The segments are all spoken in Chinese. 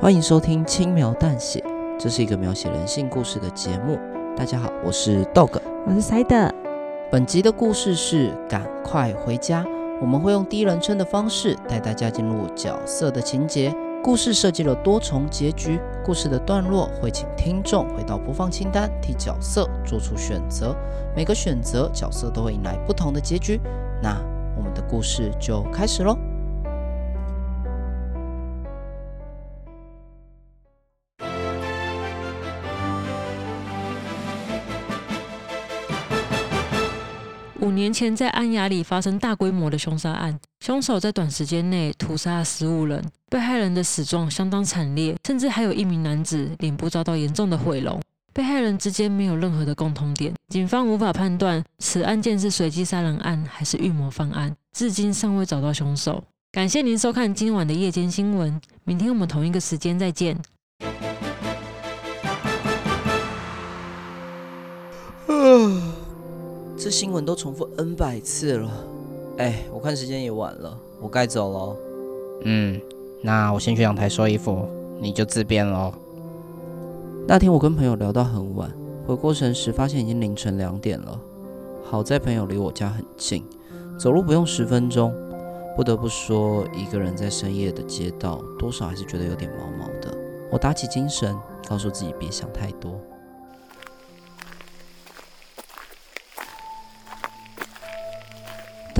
欢迎收听轻描淡写，这是一个描写人性故事的节目。大家好，我是 Dog，我是 Side。本集的故事是赶快回家。我们会用第一人称的方式带大家进入角色的情节。故事设计了多重结局，故事的段落会请听众回到播放清单，替角色做出选择。每个选择，角色都会迎来不同的结局。那我们的故事就开始喽。五年前，在安雅里发生大规模的凶杀案，凶手在短时间内屠杀十五人，被害人的死状相当惨烈，甚至还有一名男子脸部遭到严重的毁容。被害人之间没有任何的共同点，警方无法判断此案件是随机杀人案还是预谋犯案，至今尚未找到凶手。感谢您收看今晚的夜间新闻，明天我们同一个时间再见。这新闻都重复 N 百次了，哎，我看时间也晚了，我该走了。嗯，那我先去阳台收衣服，你就自便喽。那天我跟朋友聊到很晚，回过神时发现已经凌晨两点了。好在朋友离我家很近，走路不用十分钟。不得不说，一个人在深夜的街道，多少还是觉得有点毛毛的。我打起精神，告诉自己别想太多。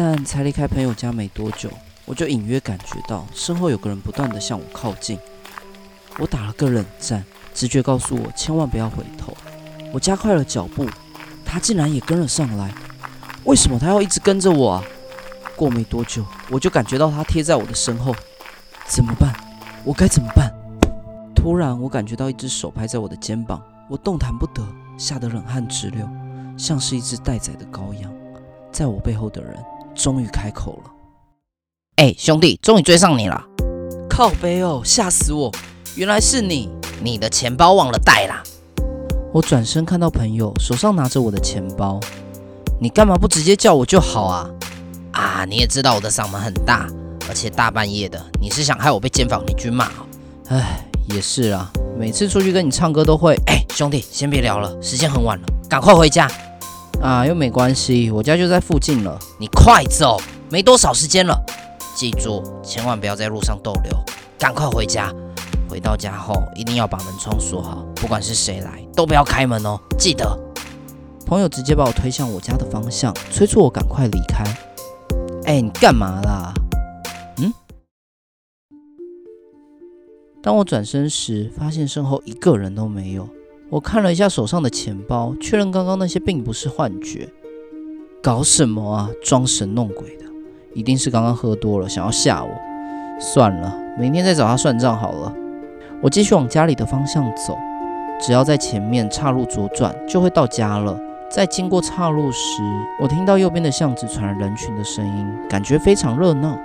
但才离开朋友家没多久，我就隐约感觉到身后有个人不断地向我靠近。我打了个冷战，直觉告诉我千万不要回头。我加快了脚步，他竟然也跟了上来。为什么他要一直跟着我啊？过没多久，我就感觉到他贴在我的身后。怎么办？我该怎么办？突然，我感觉到一只手拍在我的肩膀，我动弹不得，吓得冷汗直流，像是一只待宰的羔羊。在我背后的人。终于开口了，哎，兄弟，终于追上你了！靠背哦，吓死我！原来是你，你的钱包忘了带啦！我转身看到朋友手上拿着我的钱包，你干嘛不直接叫我就好啊？啊，你也知道我的嗓门很大，而且大半夜的，你是想害我被监访邻居骂？哎，也是啊，每次出去跟你唱歌都会……哎，兄弟，先别聊了，时间很晚了，赶快回家。啊，又没关系，我家就在附近了。你快走，没多少时间了。记住，千万不要在路上逗留，赶快回家。回到家后，一定要把门窗锁好，不管是谁来，都不要开门哦。记得。朋友直接把我推向我家的方向，催促我赶快离开。哎，你干嘛啦？嗯？当我转身时，发现身后一个人都没有。我看了一下手上的钱包，确认刚刚那些并不是幻觉。搞什么啊？装神弄鬼的，一定是刚刚喝多了，想要吓我。算了，明天再找他算账好了。我继续往家里的方向走，只要在前面岔路左转，就会到家了。在经过岔路时，我听到右边的巷子传来人群的声音，感觉非常热闹。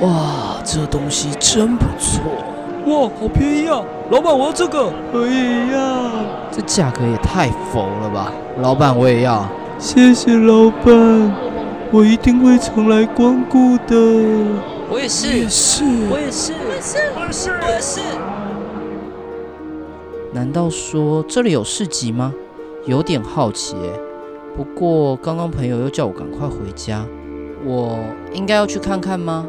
哇，这东西真不错。哇，好便宜啊！老板，我要这个。我也要。这价格也太佛了吧！老板，我也要。谢谢老板，我一定会常来光顾的。我也是。也是。我也是。我也是。我也是。我也是。难道说这里有市集吗？有点好奇诶。不过刚刚朋友又叫我赶快回家，我应该要去看看吗？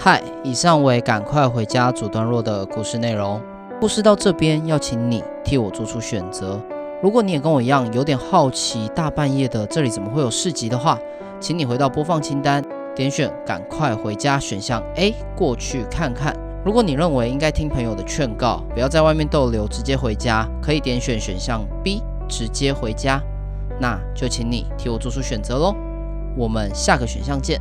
嗨，以上为赶快回家主段落的故事内容。故事到这边，要请你替我做出选择。如果你也跟我一样有点好奇，大半夜的这里怎么会有市集的话，请你回到播放清单，点选赶快回家选项 A 过去看看。如果你认为应该听朋友的劝告，不要在外面逗留，直接回家，可以点选选项 B 直接回家。那就请你替我做出选择喽。我们下个选项见。